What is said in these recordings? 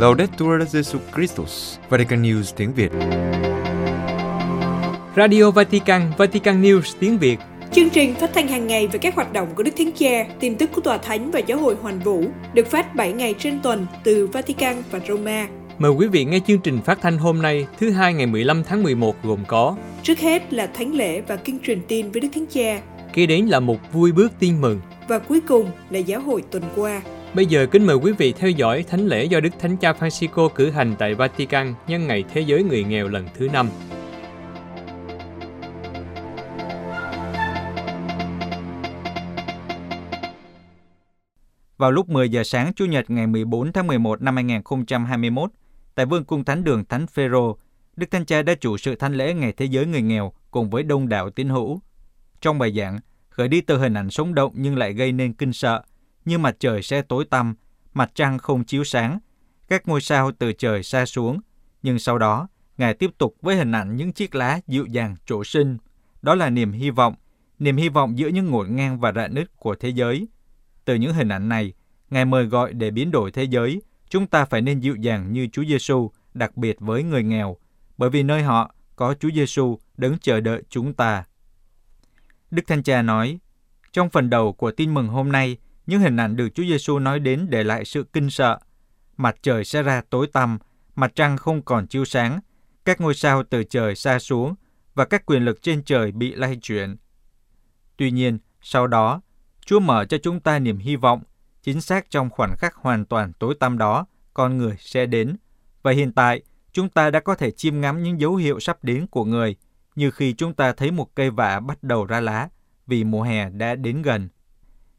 Laudetur Jesu Christus, Vatican News tiếng Việt. Radio Vatican, Vatican News tiếng Việt. Chương trình phát thanh hàng ngày về các hoạt động của Đức Thánh Cha, tin tức của Tòa Thánh và Giáo hội Hoàn Vũ, được phát 7 ngày trên tuần từ Vatican và Roma. Mời quý vị nghe chương trình phát thanh hôm nay, thứ hai ngày 15 tháng 11 gồm có Trước hết là Thánh lễ và kinh truyền tin với Đức Thánh Cha, Kế đến là một vui bước tin mừng. và cuối cùng là Giáo hội tuần qua. Bây giờ kính mời quý vị theo dõi thánh lễ do Đức Thánh Cha Francisco cử hành tại Vatican nhân ngày Thế giới người nghèo lần thứ năm. Vào lúc 10 giờ sáng Chủ nhật ngày 14 tháng 11 năm 2021, tại Vương cung Thánh đường Thánh Phêrô, Đức Thánh Cha đã chủ sự thánh lễ Ngày Thế giới người nghèo cùng với đông đảo tín hữu. Trong bài giảng, khởi đi từ hình ảnh sống động nhưng lại gây nên kinh sợ, như mặt trời sẽ tối tăm, mặt trăng không chiếu sáng, các ngôi sao từ trời xa xuống. Nhưng sau đó, Ngài tiếp tục với hình ảnh những chiếc lá dịu dàng trổ sinh. Đó là niềm hy vọng, niềm hy vọng giữa những ngổn ngang và rạn nứt của thế giới. Từ những hình ảnh này, Ngài mời gọi để biến đổi thế giới, chúng ta phải nên dịu dàng như Chúa Giêsu, đặc biệt với người nghèo, bởi vì nơi họ có Chúa Giêsu đứng chờ đợi chúng ta. Đức Thánh Cha nói, trong phần đầu của tin mừng hôm nay, những hình ảnh được Chúa Giêsu nói đến để lại sự kinh sợ. Mặt trời sẽ ra tối tăm, mặt trăng không còn chiếu sáng, các ngôi sao từ trời xa xuống và các quyền lực trên trời bị lay chuyển. Tuy nhiên, sau đó, Chúa mở cho chúng ta niềm hy vọng, chính xác trong khoảnh khắc hoàn toàn tối tăm đó, con người sẽ đến. Và hiện tại, chúng ta đã có thể chiêm ngắm những dấu hiệu sắp đến của người, như khi chúng ta thấy một cây vả bắt đầu ra lá, vì mùa hè đã đến gần.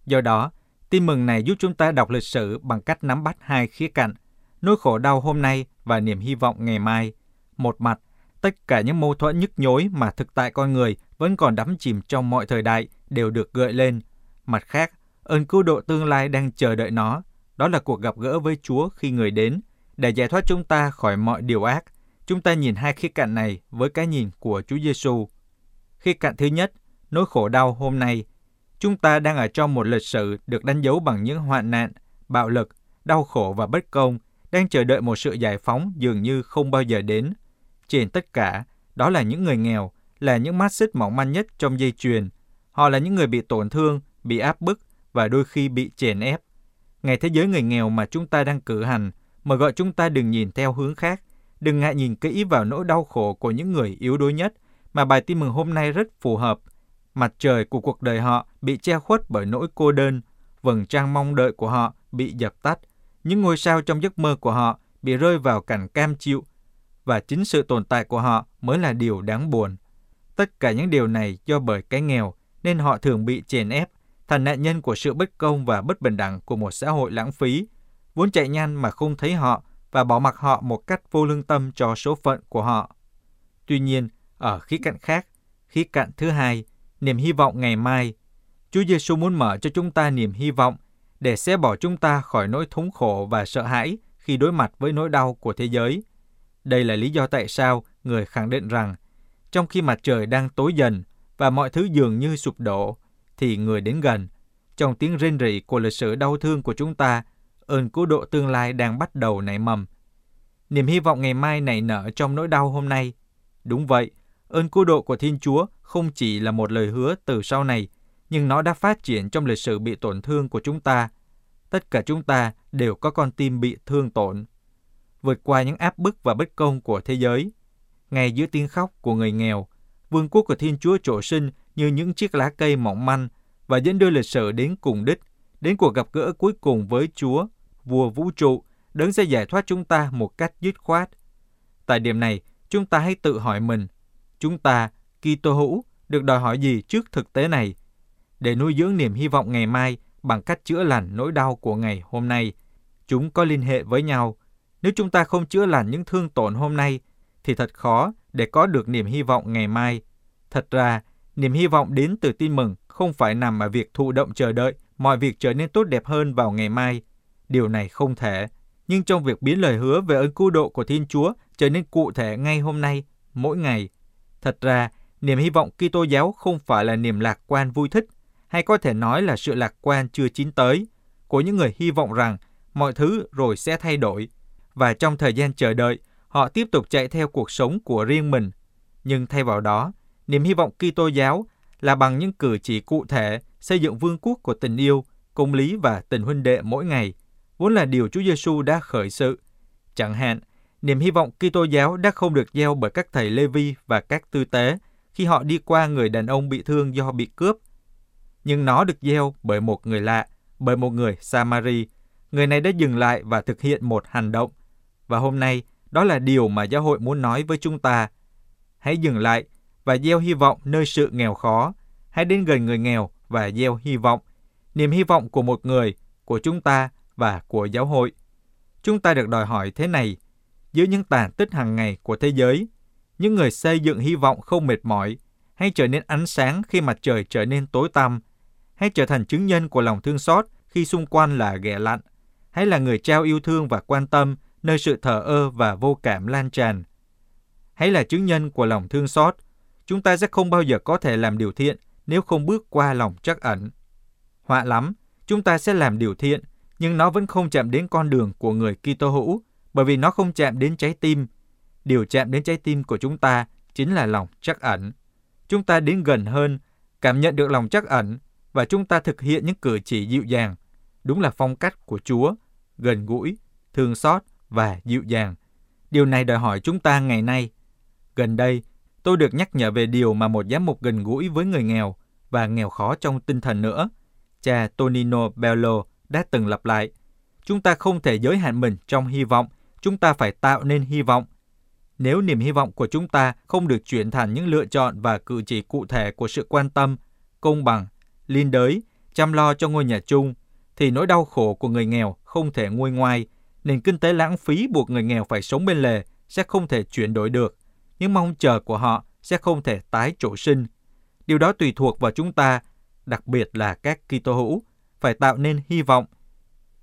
Do đó, tin mừng này giúp chúng ta đọc lịch sử bằng cách nắm bắt hai khía cạnh, nỗi khổ đau hôm nay và niềm hy vọng ngày mai. Một mặt, tất cả những mâu thuẫn nhức nhối mà thực tại con người vẫn còn đắm chìm trong mọi thời đại đều được gợi lên. Mặt khác, ơn cứu độ tương lai đang chờ đợi nó. Đó là cuộc gặp gỡ với Chúa khi người đến, để giải thoát chúng ta khỏi mọi điều ác. Chúng ta nhìn hai khía cạnh này với cái nhìn của Chúa Giêsu. Khía cạnh thứ nhất, nỗi khổ đau hôm nay. Chúng ta đang ở trong một lịch sử được đánh dấu bằng những hoạn nạn, bạo lực, đau khổ và bất công, đang chờ đợi một sự giải phóng dường như không bao giờ đến. Trên tất cả, đó là những người nghèo, là những mắt xích mỏng manh nhất trong dây chuyền. Họ là những người bị tổn thương, bị áp bức và đôi khi bị chèn ép. Ngày Thế giới người nghèo mà chúng ta đang cử hành, mà gọi chúng ta đừng nhìn theo hướng khác, đừng ngại nhìn kỹ vào nỗi đau khổ của những người yếu đuối nhất, mà bài tin mừng hôm nay rất phù hợp. Mặt trời của cuộc đời họ bị che khuất bởi nỗi cô đơn, vầng trăng mong đợi của họ bị dập tắt, những ngôi sao trong giấc mơ của họ bị rơi vào cảnh cam chịu, và chính sự tồn tại của họ mới là điều đáng buồn. Tất cả những điều này do bởi cái nghèo, nên họ thường bị chèn ép, thành nạn nhân của sự bất công và bất bình đẳng của một xã hội lãng phí, vốn chạy nhanh mà không thấy họ và bỏ mặc họ một cách vô lương tâm cho số phận của họ. Tuy nhiên, ở khía cạnh khác, khía cạnh thứ hai, niềm hy vọng ngày mai, Chúa Giêsu muốn mở cho chúng ta niềm hy vọng để xé bỏ chúng ta khỏi nỗi thống khổ và sợ hãi khi đối mặt với nỗi đau của thế giới. Đây là lý do tại sao người khẳng định rằng, trong khi mặt trời đang tối dần và mọi thứ dường như sụp đổ, thì người đến gần. Trong tiếng rên rỉ của lịch sử đau thương của chúng ta, ơn cứu độ tương lai đang bắt đầu nảy mầm. Niềm hy vọng ngày mai nảy nở trong nỗi đau hôm nay. Đúng vậy, ơn cứu độ của Thiên Chúa không chỉ là một lời hứa từ sau này, nhưng nó đã phát triển trong lịch sử bị tổn thương của chúng ta. Tất cả chúng ta đều có con tim bị thương tổn. Vượt qua những áp bức và bất công của thế giới, ngay giữa tiếng khóc của người nghèo, vương quốc của Thiên Chúa trổ sinh như những chiếc lá cây mỏng manh và dẫn đưa lịch sử đến cùng đích, đến cuộc gặp gỡ cuối cùng với Chúa, vua vũ trụ, đấng sẽ giải thoát chúng ta một cách dứt khoát. Tại điểm này, chúng ta hãy tự hỏi mình, chúng ta, Kitô hữu, được đòi hỏi gì trước thực tế này? Để nuôi dưỡng niềm hy vọng ngày mai bằng cách chữa lành nỗi đau của ngày hôm nay, chúng có liên hệ với nhau. Nếu chúng ta không chữa lành những thương tổn hôm nay, thì thật khó để có được niềm hy vọng ngày mai. Thật ra, niềm hy vọng đến từ tin mừng không phải nằm ở việc thụ động chờ đợi mọi việc trở nên tốt đẹp hơn vào ngày mai. Điều này không thể. Nhưng trong việc biến lời hứa về ơn cứu độ của Thiên Chúa trở nên cụ thể ngay hôm nay, mỗi ngày. Thật ra, niềm hy vọng Kitô giáo không phải là niềm lạc quan vui thích, hay có thể nói là sự lạc quan chưa chín tới, của những người hy vọng rằng mọi thứ rồi sẽ thay đổi, và trong thời gian chờ đợi, họ tiếp tục chạy theo cuộc sống của riêng mình. Nhưng thay vào đó, niềm hy vọng Kitô giáo là bằng những cử chỉ cụ thể xây dựng vương quốc của tình yêu, công lý và tình huynh đệ mỗi ngày, vốn là điều Chúa Giêsu đã khởi sự. Chẳng hạn, niềm hy vọng Kitô giáo đã không được gieo bởi các thầy Lê Vi và các tư tế khi họ đi qua người đàn ông bị thương do bị cướp, nhưng nó được gieo bởi một người lạ, bởi một người Samari. Người này đã dừng lại và thực hiện một hành động. Và hôm nay, đó là điều mà giáo hội muốn nói với chúng ta. Hãy dừng lại và gieo hy vọng nơi sự nghèo khó. Hãy đến gần người nghèo và gieo hy vọng. Niềm hy vọng của một người, của chúng ta và của giáo hội. Chúng ta được đòi hỏi thế này, giữa những tàn tích hàng ngày của thế giới, những người xây dựng hy vọng không mệt mỏi, hay trở nên ánh sáng khi mặt trời trở nên tối tăm, hay trở thành chứng nhân của lòng thương xót khi xung quanh là ghẻ lạnh, hay là người trao yêu thương và quan tâm nơi sự thờ ơ và vô cảm lan tràn. Hay là chứng nhân của lòng thương xót, chúng ta sẽ không bao giờ có thể làm điều thiện nếu không bước qua lòng trắc ẩn. Họa lắm, chúng ta sẽ làm điều thiện, nhưng nó vẫn không chạm đến con đường của người Kitô hữu, bởi vì nó không chạm đến trái tim. Điều chạm đến trái tim của chúng ta chính là lòng trắc ẩn. Chúng ta đến gần hơn, cảm nhận được lòng trắc ẩn và chúng ta thực hiện những cử chỉ dịu dàng. Đúng là phong cách của Chúa, gần gũi, thương xót và dịu dàng. Điều này đòi hỏi chúng ta ngày nay. Gần đây, tôi được nhắc nhở về điều mà một giám mục gần gũi với người nghèo và nghèo khó trong tinh thần nữa. Cha Tonino Bello đã từng lặp lại. Chúng ta không thể giới hạn mình trong hy vọng, chúng ta phải tạo nên hy vọng. Nếu niềm hy vọng của chúng ta không được chuyển thành những lựa chọn và cử chỉ cụ thể của sự quan tâm, công bằng, liên đới, chăm lo cho ngôi nhà chung, thì nỗi đau khổ của người nghèo không thể nguôi ngoai, nền kinh tế lãng phí buộc người nghèo phải sống bên lề sẽ không thể chuyển đổi được. Những mong chờ của họ sẽ không thể tái trổ sinh. Điều đó tùy thuộc vào chúng ta, đặc biệt là các Kitô hữu, phải tạo nên hy vọng.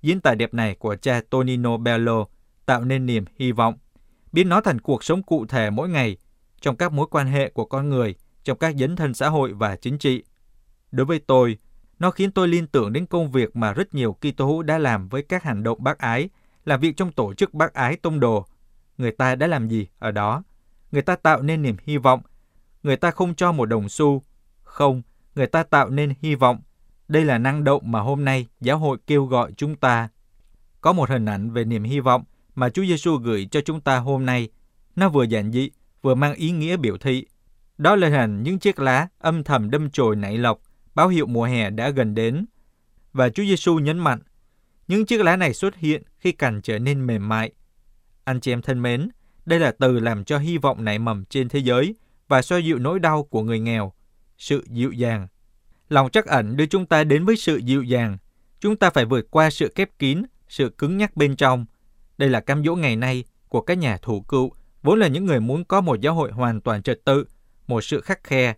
Diễn tài đẹp này của cha Tonino Bello tạo nên niềm hy vọng, biến nó thành cuộc sống cụ thể mỗi ngày trong các mối quan hệ của con người, trong các dấn thân xã hội và chính trị. Đối với tôi, nó khiến tôi liên tưởng đến công việc mà rất nhiều Kitô hữu đã làm với các hành động bác ái, làm việc trong tổ chức bác ái tông đồ. Người ta đã làm gì ở đó? Người ta tạo nên niềm hy vọng. Người ta không cho một đồng xu. Không, người ta tạo nên hy vọng. Đây là năng động mà hôm nay giáo hội kêu gọi chúng ta. Có một hình ảnh về niềm hy vọng mà Chúa Giêsu gửi cho chúng ta hôm nay. Nó vừa giản dị, vừa mang ý nghĩa biểu thị. Đó là hình những chiếc lá âm thầm đâm chồi nảy lọc, báo hiệu mùa hè đã gần đến. Và Chúa Giêsu nhấn mạnh, những chiếc lá này xuất hiện khi cành trở nên mềm mại. Anh chị em thân mến, đây là từ làm cho hy vọng nảy mầm trên thế giới và xoa dịu nỗi đau của người nghèo. Sự dịu dàng. Lòng trắc ẩn đưa chúng ta đến với sự dịu dàng. Chúng ta phải vượt qua sự kép kín, sự cứng nhắc bên trong. Đây là cam dỗ ngày nay của các nhà thủ cựu, vốn là những người muốn có một giáo hội hoàn toàn trật tự, một sự khắc khe.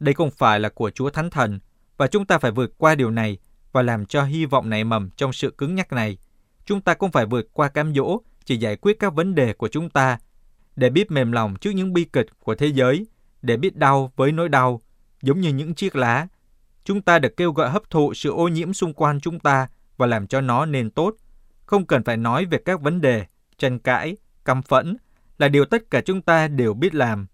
Đây không phải là của Chúa Thánh Thần, và chúng ta phải vượt qua điều này và làm cho hy vọng nảy mầm trong sự cứng nhắc này. Chúng ta cũng phải vượt qua cam dỗ chỉ giải quyết các vấn đề của chúng ta, để biết mềm lòng trước những bi kịch của thế giới, để biết đau với nỗi đau, giống như những chiếc lá. Chúng ta được kêu gọi hấp thụ sự ô nhiễm xung quanh chúng ta và làm cho nó nên tốt. Không cần phải nói về các vấn đề, tranh cãi, căm phẫn, là điều tất cả chúng ta đều biết làm.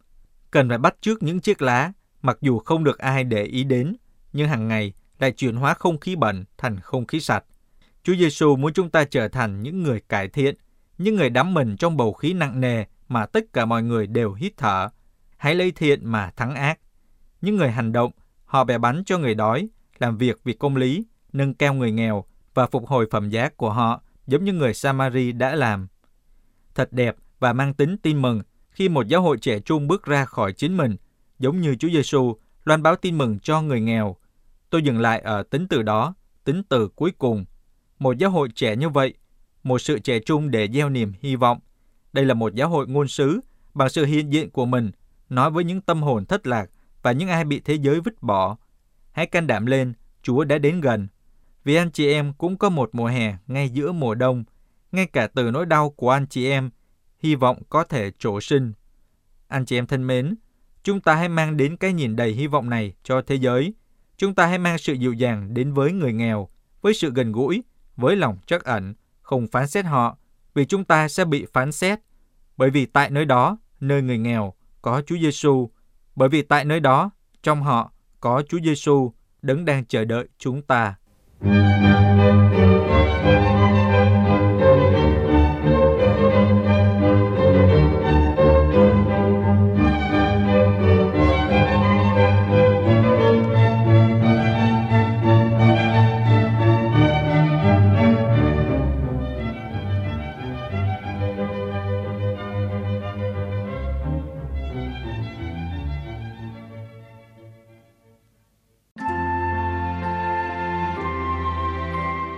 Cần phải bắt trước những chiếc lá, mặc dù không được ai để ý đến, nhưng hàng ngày lại chuyển hóa không khí bẩn thành không khí sạch. Chúa Giêsu muốn chúng ta trở thành những người cải thiện, những người đắm mình trong bầu khí nặng nề mà tất cả mọi người đều hít thở. Hãy lấy thiện mà thắng ác. Những người hành động, họ bẻ bánh cho người đói, làm việc vì công lý, nâng cao người nghèo và phục hồi phẩm giá của họ giống như người Samari đã làm. Thật đẹp và mang tính tin mừng khi một giáo hội trẻ trung bước ra khỏi chính mình, giống như Chúa Giêsu loan báo tin mừng cho người nghèo. Tôi dừng lại ở tính từ đó, tính từ cuối cùng. Một giáo hội trẻ như vậy, một sự trẻ trung để gieo niềm hy vọng. Đây là một giáo hội ngôn sứ bằng sự hiện diện của mình, nói với những tâm hồn thất lạc và những ai bị thế giới vứt bỏ. Hãy can đảm lên, Chúa đã đến gần. Vì anh chị em cũng có một mùa hè ngay giữa mùa đông. Ngay cả từ nỗi đau của anh chị em, hy vọng có thể trổ sinh. Anh chị em thân mến, chúng ta hãy mang đến cái nhìn đầy hy vọng này cho thế giới. Chúng ta hãy mang sự dịu dàng đến với người nghèo, với sự gần gũi, với lòng trắc ẩn, không phán xét họ, vì chúng ta sẽ bị phán xét. Bởi vì tại nơi đó, nơi người nghèo, có Chúa Giêsu, bởi vì tại nơi đó, trong họ có Chúa Giêsu đứng đang chờ đợi chúng ta. Thank you.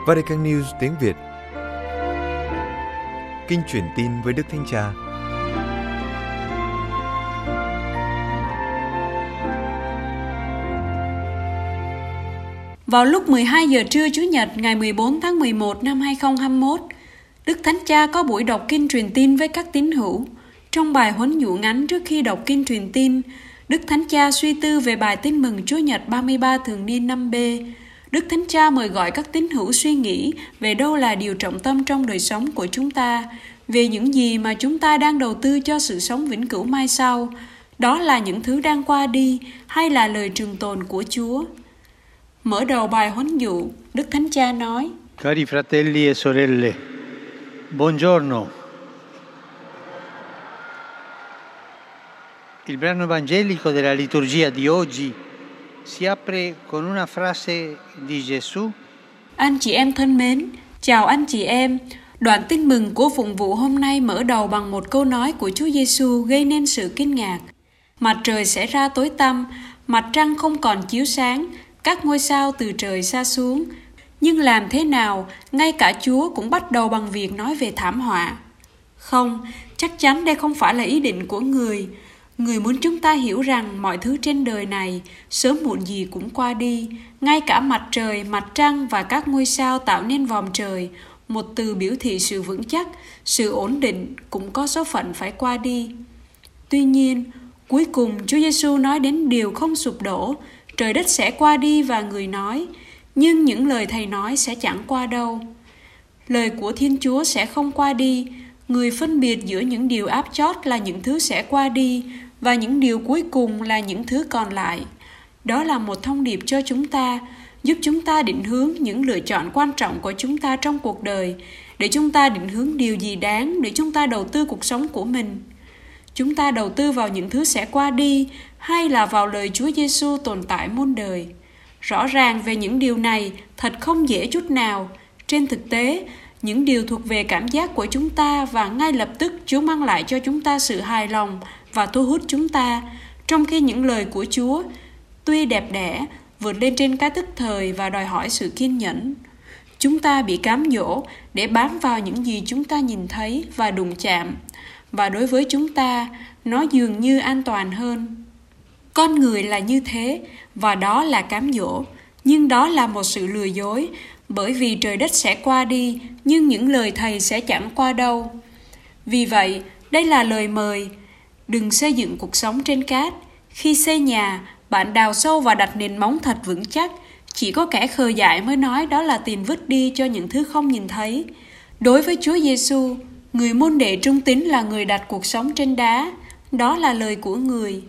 Vatican News tiếng Việt. Kinh truyền tin với Đức Thánh Cha. Vào lúc 12 giờ trưa Chủ nhật ngày 14 tháng 11 năm 2021, Đức Thánh Cha có buổi đọc kinh truyền tin với các tín hữu. Trong bài huấn dụ ngắn trước khi đọc kinh truyền tin, Đức Thánh Cha suy tư về bài tin mừng Chúa Nhật 33 thường niên 5B, Đức Thánh Cha mời gọi các tín hữu suy nghĩ về đâu là điều trọng tâm trong đời sống của chúng ta, về những gì mà chúng ta đang đầu tư cho sự sống vĩnh cửu mai sau. Đó là những thứ đang qua đi hay là lời trường tồn của Chúa. Mở đầu bài huấn dụ, Đức Thánh Cha nói: Cari fratelli e sorelle, buongiorno. Il brano evangelico della liturgia di oggi si apre con una frase di Gesù. Anh chị em thân mến, chào anh chị em. Đoạn tin mừng của phụng vụ hôm nay mở đầu bằng một câu nói của Chúa Giêsu gây nên sự kinh ngạc. Mặt trời sẽ ra tối tăm, mặt trăng không còn chiếu sáng, các ngôi sao từ trời xa xuống. Nhưng làm thế nào, ngay cả Chúa cũng bắt đầu bằng việc nói về thảm họa. Không, chắc chắn đây không phải là ý định của người, Người muốn chúng ta hiểu rằng mọi thứ trên đời này sớm muộn gì cũng qua đi, ngay cả mặt trời, mặt trăng và các ngôi sao tạo nên vòm trời, một từ biểu thị sự vững chắc, sự ổn định cũng có số phận phải qua đi. Tuy nhiên, cuối cùng Chúa Giêsu nói đến điều không sụp đổ, trời đất sẽ qua đi và người nói, nhưng những lời thầy nói sẽ chẳng qua đâu. Lời của Thiên Chúa sẽ không qua đi, người phân biệt giữa những điều áp chót là những thứ sẽ qua đi và những điều cuối cùng là những thứ còn lại. Đó là một thông điệp cho chúng ta, giúp chúng ta định hướng những lựa chọn quan trọng của chúng ta trong cuộc đời, để chúng ta định hướng điều gì đáng để chúng ta đầu tư cuộc sống của mình. Chúng ta đầu tư vào những thứ sẽ qua đi hay là vào lời Chúa Giêsu tồn tại muôn đời? Rõ ràng về những điều này, thật không dễ chút nào. Trên thực tế những điều thuộc về cảm giác của chúng ta và ngay lập tức Chúa mang lại cho chúng ta sự hài lòng và thu hút chúng ta, trong khi những lời của Chúa tuy đẹp đẽ, vượt lên trên cái tức thời và đòi hỏi sự kiên nhẫn. Chúng ta bị cám dỗ để bám vào những gì chúng ta nhìn thấy và đụng chạm, và đối với chúng ta, nó dường như an toàn hơn. Con người là như thế, và đó là cám dỗ, nhưng đó là một sự lừa dối, bởi vì trời đất sẽ qua đi, nhưng những lời thầy sẽ chẳng qua đâu. Vì vậy, đây là lời mời, Đừng xây dựng cuộc sống trên cát. Khi xây nhà, bạn đào sâu và đặt nền móng thật vững chắc. Chỉ có kẻ khờ dại mới nói đó là tiền vứt đi cho những thứ không nhìn thấy. Đối với Chúa Giêsu, người môn đệ trung tín là người đặt cuộc sống trên đá. Đó là lời của người,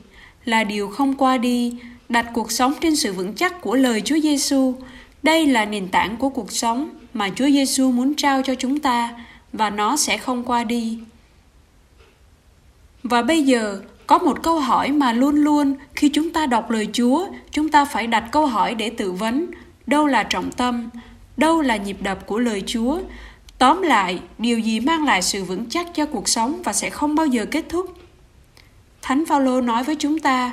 là điều không qua đi, đặt cuộc sống trên sự vững chắc của lời Chúa Giêsu. Đây là nền tảng của cuộc sống mà Chúa Giêsu muốn trao cho chúng ta và nó sẽ không qua đi. Và bây giờ, có một câu hỏi mà luôn luôn khi chúng ta đọc lời Chúa, chúng ta phải đặt câu hỏi để tự vấn, đâu là trọng tâm, đâu là nhịp đập của lời Chúa. Tóm lại, điều gì mang lại sự vững chắc cho cuộc sống và sẽ không bao giờ kết thúc? Thánh Phaolô nói với chúng ta,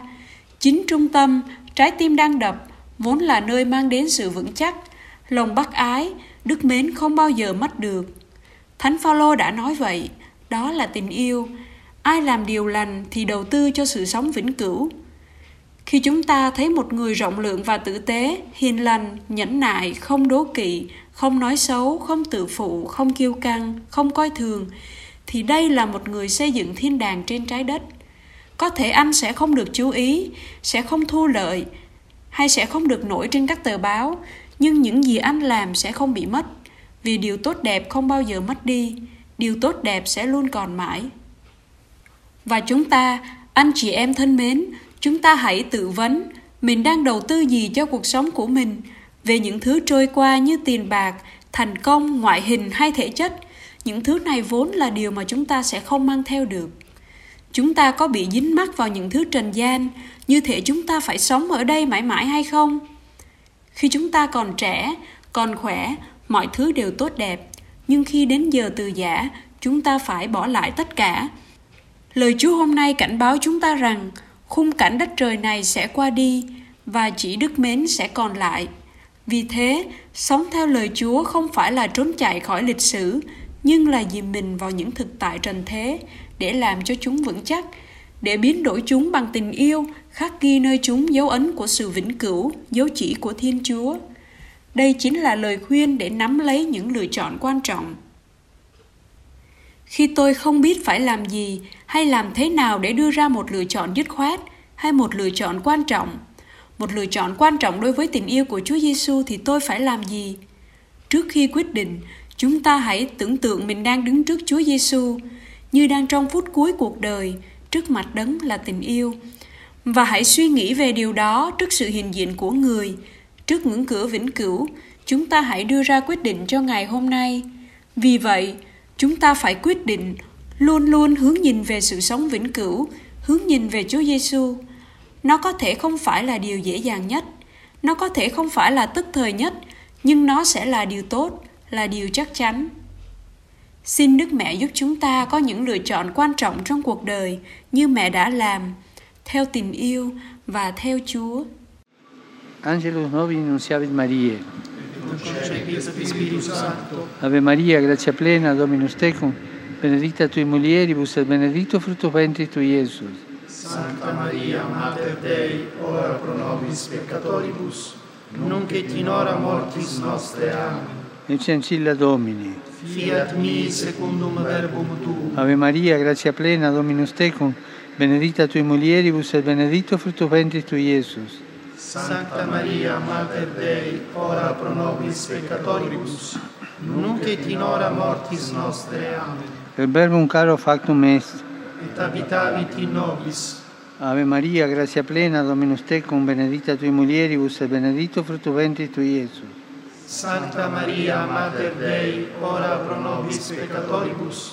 chính trung tâm, trái tim đang đập, vốn là nơi mang đến sự vững chắc, lòng bác ái, đức mến không bao giờ mất được. Thánh Phaolô đã nói vậy, đó là tình yêu, ai làm điều lành thì đầu tư cho sự sống vĩnh cửu. Khi chúng ta thấy một người rộng lượng và tử tế hiền lành nhẫn nại không đố kỵ không nói xấu không tự phụ không kiêu căng không coi thường thì đây là một người xây dựng thiên đàng trên trái đất. Có thể anh sẽ không được chú ý sẽ không thu lợi hay sẽ không được nổi trên các tờ báo nhưng những gì anh làm sẽ không bị mất vì điều tốt đẹp không bao giờ mất đi điều tốt đẹp sẽ luôn còn mãi. Và chúng ta, anh chị em thân mến, chúng ta hãy tự vấn mình đang đầu tư gì cho cuộc sống của mình về những thứ trôi qua như tiền bạc, thành công, ngoại hình hay thể chất. Những thứ này vốn là điều mà chúng ta sẽ không mang theo được. Chúng ta có bị dính mắc vào những thứ trần gian, như thể chúng ta phải sống ở đây mãi mãi hay không? Khi chúng ta còn trẻ, còn khỏe, mọi thứ đều tốt đẹp, nhưng khi đến giờ từ giả, chúng ta phải bỏ lại tất cả. Lời Chúa hôm nay cảnh báo chúng ta rằng khung cảnh đất trời này sẽ qua đi và chỉ đức mến sẽ còn lại. Vì thế, sống theo lời Chúa không phải là trốn chạy khỏi lịch sử, nhưng là dìm mình vào những thực tại trần thế để làm cho chúng vững chắc, để biến đổi chúng bằng tình yêu, khắc ghi nơi chúng dấu ấn của sự vĩnh cửu, dấu chỉ của Thiên Chúa. Đây chính là lời khuyên để nắm lấy những lựa chọn quan trọng. Khi tôi không biết phải làm gì hay làm thế nào để đưa ra một lựa chọn dứt khoát hay một lựa chọn quan trọng, một lựa chọn quan trọng đối với tình yêu của Chúa Giêsu thì tôi phải làm gì? Trước khi quyết định, chúng ta hãy tưởng tượng mình đang đứng trước Chúa Giêsu, như đang trong phút cuối cuộc đời, trước mặt đấng là tình yêu. Và hãy suy nghĩ về điều đó trước sự hiện diện của người, trước ngưỡng cửa vĩnh cửu, chúng ta hãy đưa ra quyết định cho ngày hôm nay. Vì vậy, chúng ta phải quyết định luôn luôn hướng nhìn về sự sống vĩnh cửu, hướng nhìn về Chúa Giêsu. Nó có thể không phải là điều dễ dàng nhất, nó có thể không phải là tức thời nhất, nhưng nó sẽ là điều tốt, là điều chắc chắn. Xin Đức Mẹ giúp chúng ta có những lựa chọn quan trọng trong cuộc đời như mẹ đã làm, theo tình yêu và theo Chúa. Angelus Novi Nunciavit Mariae. Ave Maria, gratia plena, Dominus tecum, benedicta tui mulieribus et benedictus fructus ventris tui, Iesus. Santa Maria, Mater Dei, ora pro nobis peccatoribus, nunc et in hora mortis nostre. Amen. Ecce ancilla Domini. Fiat mi secundum verbum tuum. Ave Maria, gratia plena, Dominus tecum, benedicta tui mulieribus et benedictus fructus ventris tui, Iesus. Santa Maria, Mater Dei, ora pro nobis peccatoribus, nunc et in hora mortis nostre. Amen. Per verbum caro factum est. Et habitavit in nobis. Ave Maria, gratia plena, Dominus tecum, benedicta tui mulieribus et benedictus fructus ventris tui, Iesus. Santa Maria, Mater Dei, ora pro nobis peccatoribus,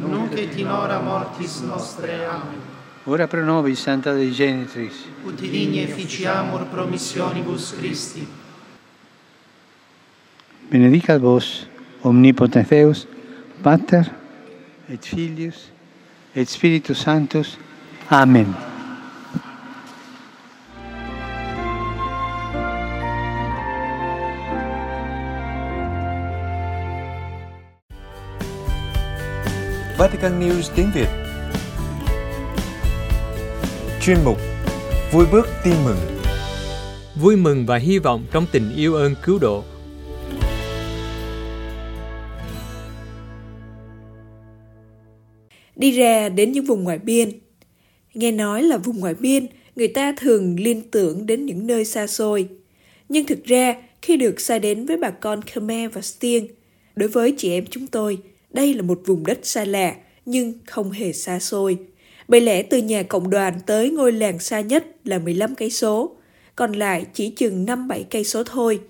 nunc et in hora mortis nostre. Amen. Ora pro nobis, Santa Dei Genitrix. Ut digne ficiamur promissionibus Christi. Benedicat vos, omnipotens Deus, Pater, et Filius, et Spiritus Sanctus. Amen. Vatican News tiếng Việt Chuyên mục Vui bước tin mừng Vui mừng và hy vọng trong tình yêu ơn cứu độ. đi ra đến những vùng ngoại biên. Nghe nói là vùng ngoại biên, người ta thường liên tưởng đến những nơi xa xôi. Nhưng thực ra, khi được sai đến với bà con Khmer và Stiêng, đối với chị em chúng tôi, đây là một vùng đất xa lạ, nhưng không hề xa xôi. Bởi lẽ từ nhà cộng đoàn tới ngôi làng xa nhất là 15 cây số, còn lại chỉ chừng 5-7 cây số thôi.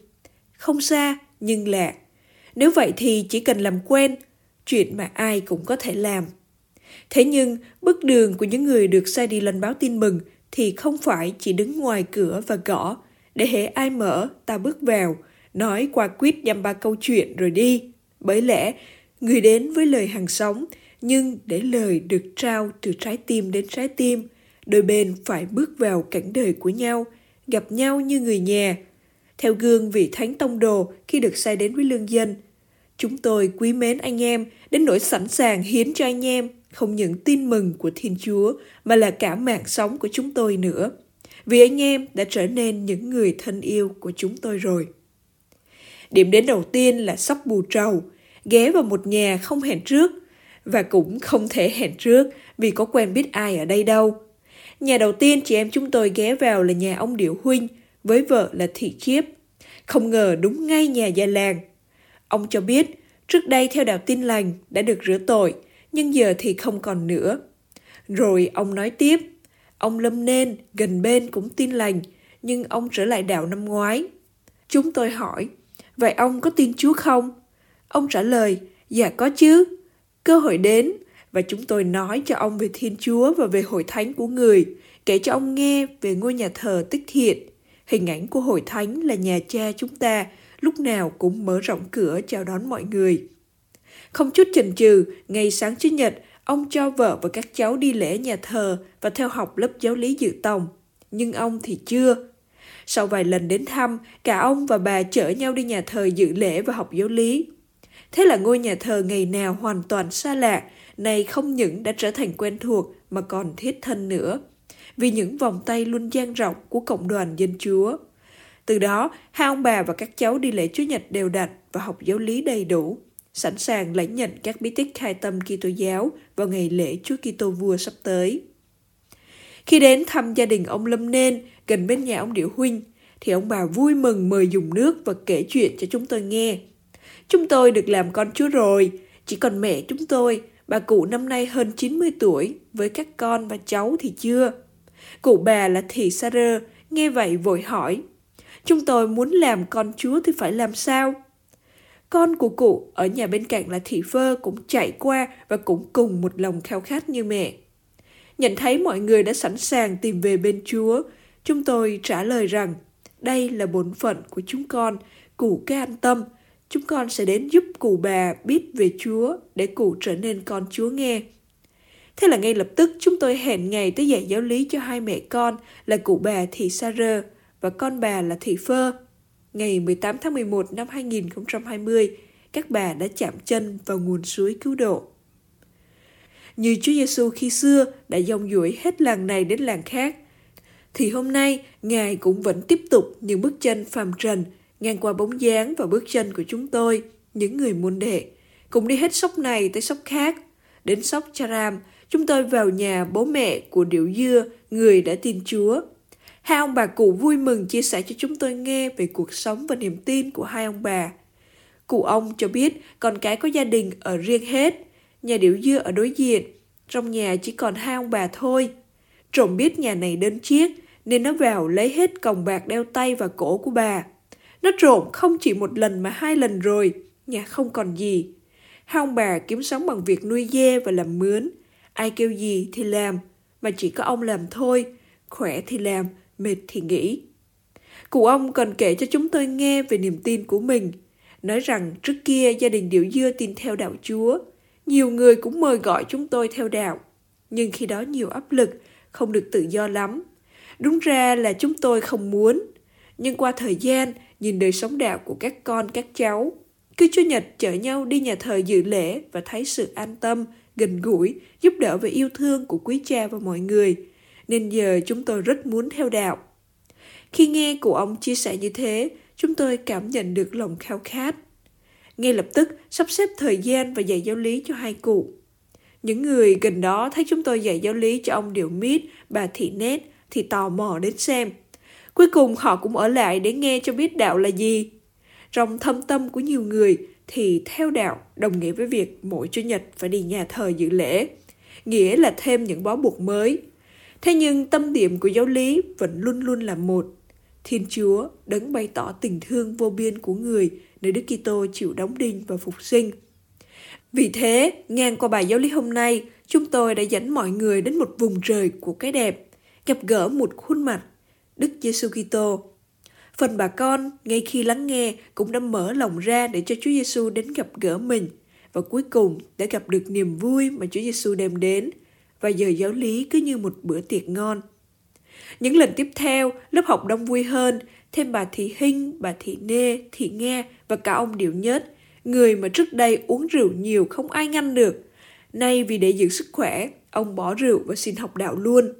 Không xa, nhưng lạ. Nếu vậy thì chỉ cần làm quen, chuyện mà ai cũng có thể làm. Thế nhưng, bước đường của những người được sai đi lần báo tin mừng thì không phải chỉ đứng ngoài cửa và gõ, để hệ ai mở, ta bước vào, nói qua quýt dăm ba câu chuyện rồi đi. Bởi lẽ, người đến với lời hàng sống, nhưng để lời được trao từ trái tim đến trái tim, đôi bên phải bước vào cảnh đời của nhau, gặp nhau như người nhà. Theo gương vị thánh tông đồ khi được sai đến với lương dân, chúng tôi quý mến anh em đến nỗi sẵn sàng hiến cho anh em không những tin mừng của Thiên Chúa mà là cả mạng sống của chúng tôi nữa. Vì anh em đã trở nên những người thân yêu của chúng tôi rồi. Điểm đến đầu tiên là sóc bù trầu, ghé vào một nhà không hẹn trước và cũng không thể hẹn trước vì có quen biết ai ở đây đâu. Nhà đầu tiên chị em chúng tôi ghé vào là nhà ông Điệu Huynh với vợ là Thị Chiếp. Không ngờ đúng ngay nhà gia làng. Ông cho biết Trước đây theo đạo tin lành đã được rửa tội, nhưng giờ thì không còn nữa. Rồi ông nói tiếp, ông Lâm Nên gần bên cũng tin lành, nhưng ông trở lại đạo năm ngoái. Chúng tôi hỏi, vậy ông có tin Chúa không? Ông trả lời, dạ có chứ. Cơ hội đến và chúng tôi nói cho ông về Thiên Chúa và về hội thánh của người, kể cho ông nghe về ngôi nhà thờ tích thiện. Hình ảnh của hội thánh là nhà cha chúng ta lúc nào cũng mở rộng cửa chào đón mọi người. Không chút chần chừ, ngày sáng Chủ nhật, ông cho vợ và các cháu đi lễ nhà thờ và theo học lớp giáo lý dự tòng. Nhưng ông thì chưa. Sau vài lần đến thăm, cả ông và bà chở nhau đi nhà thờ dự lễ và học giáo lý. Thế là ngôi nhà thờ ngày nào hoàn toàn xa lạ, này không những đã trở thành quen thuộc mà còn thiết thân nữa. Vì những vòng tay luôn dang rộng của cộng đoàn dân chúa. Từ đó, hai ông bà và các cháu đi lễ Chúa Nhật đều đặn và học giáo lý đầy đủ, sẵn sàng lãnh nhận các bí tích khai tâm Kitô giáo vào ngày lễ Chúa Kitô vua sắp tới. Khi đến thăm gia đình ông Lâm Nên gần bên nhà ông Điệu Huynh, thì ông bà vui mừng mời dùng nước và kể chuyện cho chúng tôi nghe. Chúng tôi được làm con chúa rồi, chỉ còn mẹ chúng tôi, bà cụ năm nay hơn 90 tuổi, với các con và cháu thì chưa. Cụ bà là Thị Sa Rơ, nghe vậy vội hỏi, chúng tôi muốn làm con chúa thì phải làm sao? Con của cụ ở nhà bên cạnh là Thị Phơ cũng chạy qua và cũng cùng một lòng khao khát như mẹ. Nhận thấy mọi người đã sẵn sàng tìm về bên Chúa, chúng tôi trả lời rằng đây là bổn phận của chúng con, cụ cứ an tâm, chúng con sẽ đến giúp cụ bà biết về Chúa để cụ trở nên con Chúa nghe. Thế là ngay lập tức chúng tôi hẹn ngày tới dạy giáo lý cho hai mẹ con là cụ bà Thị Sa Rơ và con bà là Thị Phơ. Ngày 18 tháng 11 năm 2020, các bà đã chạm chân vào nguồn suối cứu độ. Như Chúa Giêsu khi xưa đã dòng duỗi hết làng này đến làng khác, thì hôm nay Ngài cũng vẫn tiếp tục những bước chân phàm trần ngang qua bóng dáng và bước chân của chúng tôi, những người môn đệ, cùng đi hết sóc này tới sóc khác. Đến sóc Charam, chúng tôi vào nhà bố mẹ của Điệu Dưa, người đã tin Chúa. Hai ông bà cụ vui mừng chia sẻ cho chúng tôi nghe về cuộc sống và niềm tin của hai ông bà. Cụ ông cho biết con cái có gia đình ở riêng hết, nhà Điệu Dưa ở đối diện, trong nhà chỉ còn hai ông bà thôi. Trộm biết nhà này đơn chiếc, nên nó vào lấy hết còng bạc đeo tay và cổ của bà. Nó trộm không chỉ một lần mà hai lần rồi, nhà không còn gì. Hai ông bà kiếm sống bằng việc nuôi dê và làm mướn. Ai kêu gì thì làm, mà chỉ có ông làm thôi. Khỏe thì làm, mệt thì nghỉ. Cụ ông còn kể cho chúng tôi nghe về niềm tin của mình. Nói rằng trước kia gia đình Điệu Dưa tin theo đạo Chúa. Nhiều người cũng mời gọi chúng tôi theo đạo. Nhưng khi đó nhiều áp lực, không được tự do lắm. Đúng ra là chúng tôi không muốn. Nhưng qua thời gian, nhìn đời sống đạo của các con các cháu, cứ chủ Nhật chở nhau đi nhà thờ dự lễ và thấy sự an tâm, gần gũi, giúp đỡ và yêu thương của quý cha và mọi người. Nên giờ chúng tôi rất muốn theo đạo. Khi nghe cụ ông chia sẻ như thế, chúng tôi cảm nhận được lòng khao khát. Ngay lập tức sắp xếp thời gian và dạy giáo lý cho hai cụ. Những người gần đó thấy chúng tôi dạy giáo lý cho ông Điệu Mít, bà Thị Nét thì tò mò đến xem. Cuối cùng họ cũng ở lại để nghe cho biết đạo là gì. Trong thâm tâm của nhiều người thì theo đạo đồng nghĩa với việc mỗi chủ nhật phải đi nhà thờ dự lễ, nghĩa là thêm những bó buộc mới. Thế nhưng tâm điểm của giáo lý vẫn luôn luôn là một. Thiên Chúa đấng bày tỏ tình thương vô biên của người để Đức Kitô chịu đóng đinh và phục sinh. Vì thế, ngang qua bài giáo lý hôm nay, chúng tôi đã dẫn mọi người đến một vùng trời của cái đẹp, gặp gỡ một khuôn mặt, Đức Giêsu Kitô. Phần bà con, ngay khi lắng nghe, cũng đã mở lòng ra để cho Chúa Giêsu đến gặp gỡ mình và cuối cùng đã gặp được niềm vui mà Chúa Giêsu đem đến và giờ giáo lý cứ như một bữa tiệc ngon. Những lần tiếp theo, lớp học đông vui hơn, thêm bà Thị Hinh, bà Thị Nê, Thị Nghe và cả ông Điệu Nhất, người mà trước đây uống rượu nhiều không ai ngăn được. Nay vì để giữ sức khỏe, ông bỏ rượu và xin học đạo luôn.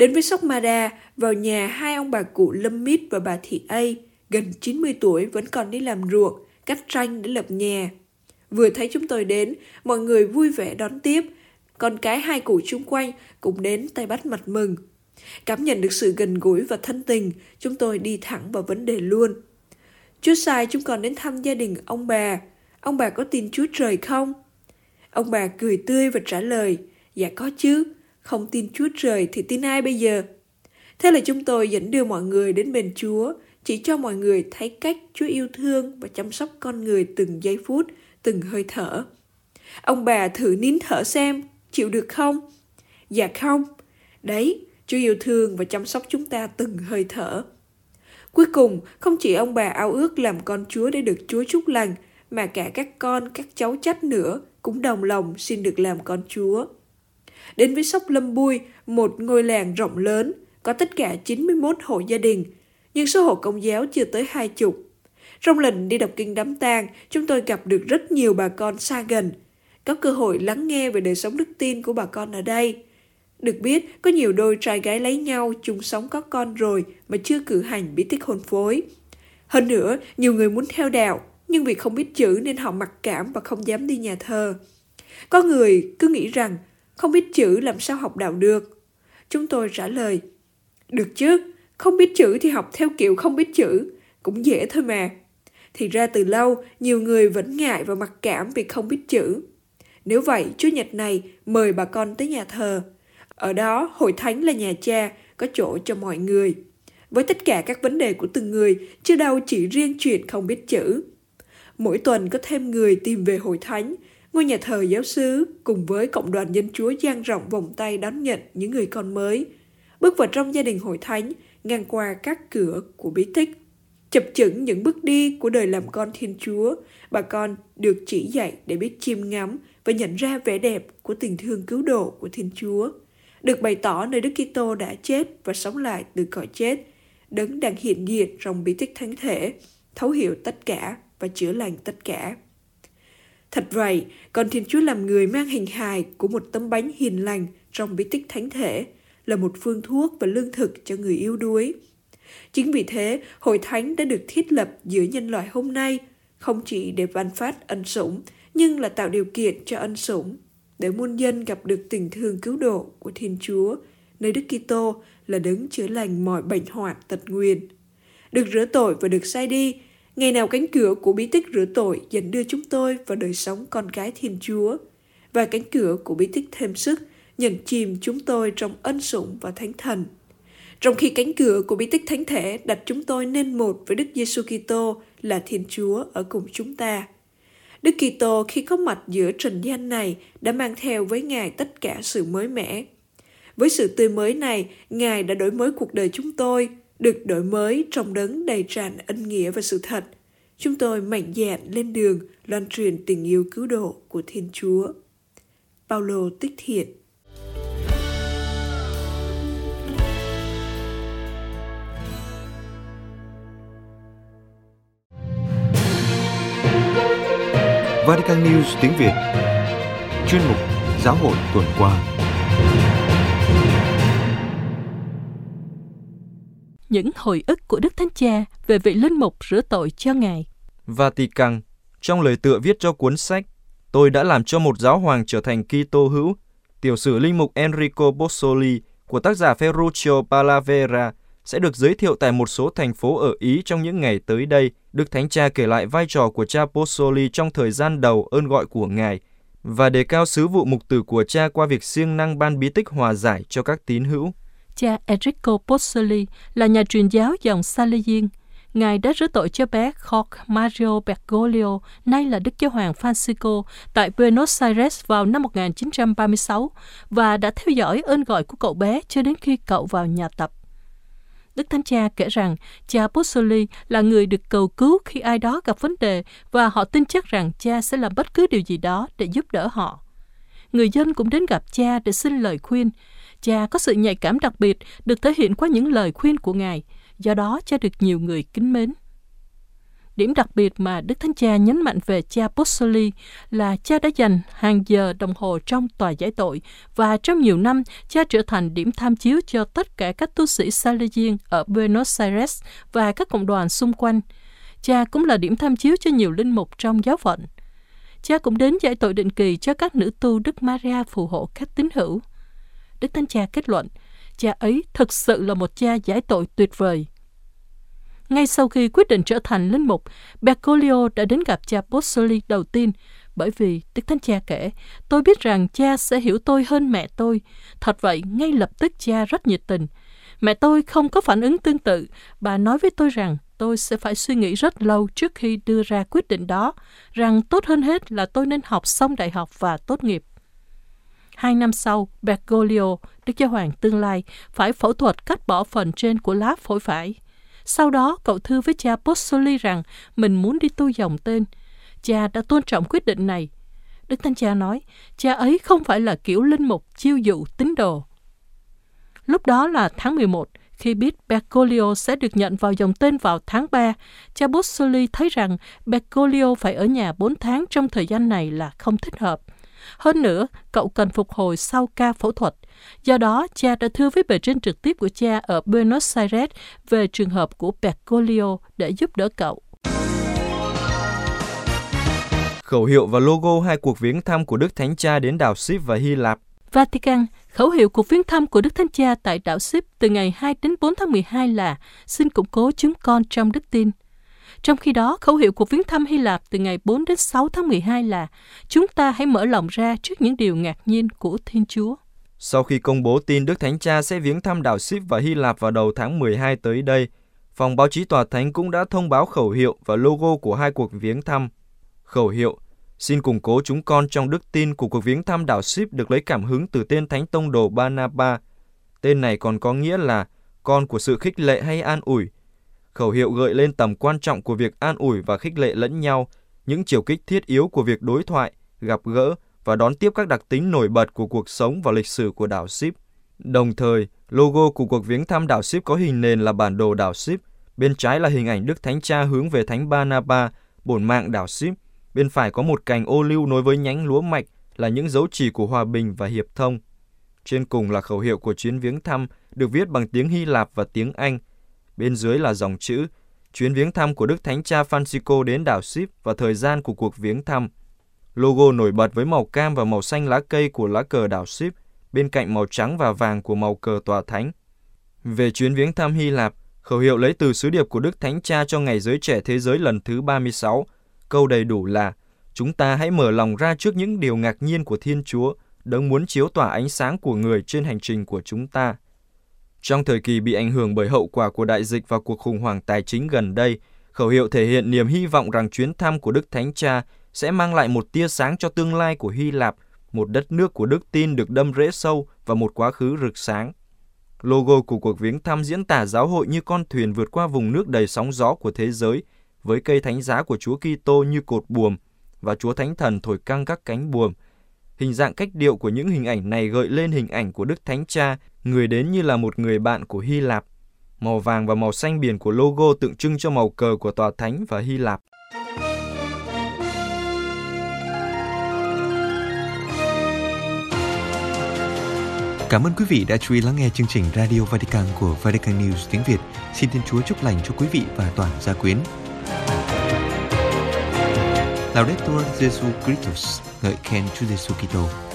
Đến với Sóc Mada, vào nhà hai ông bà cụ Lâm Mít và bà Thị A, gần 90 tuổi vẫn còn đi làm ruộng, cắt tranh để lập nhà. Vừa thấy chúng tôi đến, mọi người vui vẻ đón tiếp, con cái hai cụ chung quanh cũng đến tay bắt mặt mừng. Cảm nhận được sự gần gũi và thân tình, chúng tôi đi thẳng vào vấn đề luôn. Chút sai chúng còn đến thăm gia đình ông bà. ông bà có tin Chúa Trời không? Ông bà cười tươi và trả lời, dạ có chứ, không tin Chúa Trời thì tin ai bây giờ? Thế là chúng tôi dẫn đưa mọi người đến bên Chúa, chỉ cho mọi người thấy cách Chúa yêu thương và chăm sóc con người từng giây phút, từng hơi thở. Ông bà thử nín thở xem, chịu được không? Dạ không. Đấy, Chúa yêu thương và chăm sóc chúng ta từng hơi thở. Cuối cùng, không chỉ ông bà ao ước làm con Chúa để được Chúa chúc lành, mà cả các con, các cháu chắt nữa cũng đồng lòng xin được làm con Chúa. Đến với Sóc Lâm Bui, một ngôi làng rộng lớn, có tất cả 91 hộ gia đình, nhưng số hộ công giáo chưa tới hai chục. Trong lần đi đọc kinh đám tang, chúng tôi gặp được rất nhiều bà con xa gần, có cơ hội lắng nghe về đời sống đức tin của bà con ở đây. Được biết, có nhiều đôi trai gái lấy nhau chung sống có con rồi mà chưa cử hành bí tích hôn phối. Hơn nữa, nhiều người muốn theo đạo, nhưng vì không biết chữ nên họ mặc cảm và không dám đi nhà thờ. Có người cứ nghĩ rằng không biết chữ làm sao học đạo được. Chúng tôi trả lời, được chứ, không biết chữ thì học theo kiểu không biết chữ, cũng dễ thôi mà. Thì ra từ lâu, nhiều người vẫn ngại và mặc cảm vì không biết chữ. Nếu vậy, Chúa Nhật này mời bà con tới nhà thờ. Ở đó, hội thánh là nhà cha, có chỗ cho mọi người. Với tất cả các vấn đề của từng người, chứ đâu chỉ riêng chuyện không biết chữ. Mỗi tuần có thêm người tìm về hội thánh, ngôi nhà thờ giáo xứ cùng với cộng đoàn dân chúa dang rộng vòng tay đón nhận những người con mới. Bước vào trong gia đình hội thánh, ngang qua các cửa của bí tích. Chập chững những bước đi của đời làm con Thiên Chúa, bà con được chỉ dạy để biết chiêm ngắm và nhận ra vẻ đẹp của tình thương cứu độ của Thiên Chúa. Được bày tỏ nơi Đức Kitô đã chết và sống lại từ cõi chết, đấng đang hiện diện trong bí tích thánh thể, thấu hiểu tất cả và chữa lành tất cả. Thật vậy, con Thiên Chúa làm người mang hình hài của một tấm bánh hiền lành trong bí tích thánh thể, là một phương thuốc và lương thực cho người yếu đuối. Chính vì thế, hội thánh đã được thiết lập giữa nhân loại hôm nay, không chỉ để ban phát ân sủng, nhưng là tạo điều kiện cho ân sủng, để muôn dân gặp được tình thương cứu độ của Thiên Chúa, nơi Đức Kitô là đấng chữa lành mọi bệnh hoạn tật nguyền. Được rửa tội và được sai đi, ngày nào cánh cửa của bí tích rửa tội dẫn đưa chúng tôi vào đời sống con gái Thiên Chúa, và cánh cửa của bí tích thêm sức nhận chìm chúng tôi trong ân sủng và thánh thần. Trong khi cánh cửa của bí tích thánh thể đặt chúng tôi nên một với Đức Giêsu Kitô là Thiên Chúa ở cùng chúng ta. Đức Kitô khi có mặt giữa trần gian này đã mang theo với Ngài tất cả sự mới mẻ. Với sự tươi mới này, Ngài đã đổi mới cuộc đời chúng tôi, được đổi mới trong đấng đầy tràn ân nghĩa và sự thật. Chúng tôi mạnh dạn lên đường, loan truyền tình yêu cứu độ của Thiên Chúa. Paulo Tích Thiện Vatican News tiếng Việt Chuyên mục Giáo hội tuần qua Những hồi ức của Đức Thánh Cha về vị linh mục rửa tội cho Ngài Vatican, Trong lời tựa viết cho cuốn sách, Tôi đã làm cho một giáo hoàng trở thành Kitô hữu Tiểu sử linh mục Enrico Bossoli của tác giả Ferruccio Palavera sẽ được giới thiệu tại một số thành phố ở Ý trong những ngày tới đây. Đức Thánh Cha kể lại vai trò của cha Bossoli trong thời gian đầu ơn gọi của Ngài và đề cao sứ vụ mục tử của cha qua việc siêng năng ban bí tích hòa giải cho các tín hữu. Cha Enrico Pozzoli là nhà truyền giáo dòng Salesian. Ngài đã rửa tội cho bé Jorge Mario Bergoglio, nay là Đức Giáo hoàng Francisco, tại Buenos Aires vào năm 1936 và đã theo dõi ơn gọi của cậu bé cho đến khi cậu vào nhà tập. Đức Thánh Cha kể rằng cha Pozzoli là người được cầu cứu khi ai đó gặp vấn đề và họ tin chắc rằng cha sẽ làm bất cứ điều gì đó để giúp đỡ họ. Người dân cũng đến gặp cha để xin lời khuyên. Cha có sự nhạy cảm đặc biệt được thể hiện qua những lời khuyên của Ngài, do đó cha được nhiều người kính mến. Điểm đặc biệt mà Đức Thánh Cha nhấn mạnh về cha Pozzoli là cha đã dành hàng giờ đồng hồ trong tòa giải tội và trong nhiều năm cha trở thành điểm tham chiếu cho tất cả các tu sĩ Salesian ở Buenos Aires và các cộng đoàn xung quanh. Cha cũng là điểm tham chiếu cho nhiều linh mục trong giáo phận. Cha cũng đến giải tội định kỳ cho các nữ tu Đức Maria phù hộ các tín hữu. Đức Thánh Cha kết luận, cha ấy thực sự là một cha giải tội tuyệt vời. Ngay sau khi quyết định trở thành linh mục, Bergoglio đã đến gặp cha Bossoli đầu tiên, bởi vì Đức Thánh Cha kể, tôi biết rằng cha sẽ hiểu tôi hơn mẹ tôi. Thật vậy, ngay lập tức cha rất nhiệt tình. Mẹ tôi không có phản ứng tương tự. Bà nói với tôi rằng tôi sẽ phải suy nghĩ rất lâu trước khi đưa ra quyết định đó, rằng tốt hơn hết là tôi nên học xong đại học và tốt nghiệp. Hai năm sau, Bergoglio, Đức Giáo Hoàng tương lai, phải phẫu thuật cắt bỏ phần trên của lá phổi phải. Sau đó, cậu thư với cha Pozzoli rằng mình muốn đi tu dòng tên. Cha đã tôn trọng quyết định này. Đức Thánh Cha nói, cha ấy không phải là kiểu linh mục chiêu dụ tín đồ. Lúc đó là tháng 11, khi biết Bergoglio sẽ được nhận vào dòng tên vào tháng 3, cha Bossoli thấy rằng Bergoglio phải ở nhà 4 tháng trong thời gian này là không thích hợp. Hơn nữa, cậu cần phục hồi sau ca phẫu thuật. Do đó, cha đã thư với bề trên trực tiếp của cha ở Buenos Aires về trường hợp của Bergoglio để giúp đỡ cậu. Khẩu hiệu và logo hai cuộc viếng thăm của Đức Thánh Cha đến đảo Ship và Hy Lạp Vatican, khẩu hiệu cuộc viếng thăm của Đức Thánh Cha tại đảo Ship từ ngày 2 đến 4 tháng 12 là xin củng cố chúng con trong đức tin. Trong khi đó, khẩu hiệu cuộc viếng thăm Hy Lạp từ ngày 4 đến 6 tháng 12 là chúng ta hãy mở lòng ra trước những điều ngạc nhiên của Thiên Chúa. Sau khi công bố tin Đức Thánh Cha sẽ viếng thăm đảo Ship và Hy Lạp vào đầu tháng 12 tới đây, phòng báo chí tòa thánh cũng đã thông báo khẩu hiệu và logo của hai cuộc viếng thăm. Khẩu hiệu Xin củng cố chúng con trong đức tin của cuộc viếng thăm đảo Ship được lấy cảm hứng từ tên Thánh Tông Đồ Banaba. Tên này còn có nghĩa là con của sự khích lệ hay an ủi. Khẩu hiệu gợi lên tầm quan trọng của việc an ủi và khích lệ lẫn nhau, những chiều kích thiết yếu của việc đối thoại, gặp gỡ và đón tiếp các đặc tính nổi bật của cuộc sống và lịch sử của đảo Ship. Đồng thời, logo của cuộc viếng thăm đảo Ship có hình nền là bản đồ đảo Ship, bên trái là hình ảnh Đức Thánh Cha hướng về Thánh Banaba, bổn mạng đảo Ship, Bên phải có một cành ô lưu nối với nhánh lúa mạch là những dấu chỉ của hòa bình và hiệp thông. Trên cùng là khẩu hiệu của chuyến viếng thăm được viết bằng tiếng Hy Lạp và tiếng Anh. Bên dưới là dòng chữ Chuyến viếng thăm của Đức Thánh Cha Francisco đến đảo Ship và thời gian của cuộc viếng thăm. Logo nổi bật với màu cam và màu xanh lá cây của lá cờ đảo Ship, bên cạnh màu trắng và vàng của màu cờ tòa thánh. Về chuyến viếng thăm Hy Lạp, khẩu hiệu lấy từ sứ điệp của Đức Thánh Cha cho Ngày Giới Trẻ Thế Giới lần thứ 36 Câu đầy đủ là chúng ta hãy mở lòng ra trước những điều ngạc nhiên của Thiên Chúa, đấng muốn chiếu tỏa ánh sáng của người trên hành trình của chúng ta. Trong thời kỳ bị ảnh hưởng bởi hậu quả của đại dịch và cuộc khủng hoảng tài chính gần đây, khẩu hiệu thể hiện niềm hy vọng rằng chuyến thăm của Đức Thánh Cha sẽ mang lại một tia sáng cho tương lai của Hy Lạp, một đất nước của đức tin được đâm rễ sâu và một quá khứ rực sáng. Logo của cuộc viếng thăm diễn tả giáo hội như con thuyền vượt qua vùng nước đầy sóng gió của thế giới – với cây thánh giá của Chúa Kitô như cột buồm và Chúa Thánh Thần thổi căng các cánh buồm. Hình dạng cách điệu của những hình ảnh này gợi lên hình ảnh của Đức Thánh Cha, người đến như là một người bạn của Hy Lạp. Màu vàng và màu xanh biển của logo tượng trưng cho màu cờ của tòa thánh và Hy Lạp. Cảm ơn quý vị đã chú ý lắng nghe chương trình Radio Vatican của Vatican News tiếng Việt. Xin Thiên Chúa chúc lành cho quý vị và toàn gia quyến. Laudetur Jesu Christus, ngợi khen Chúa Giêsu Kitô.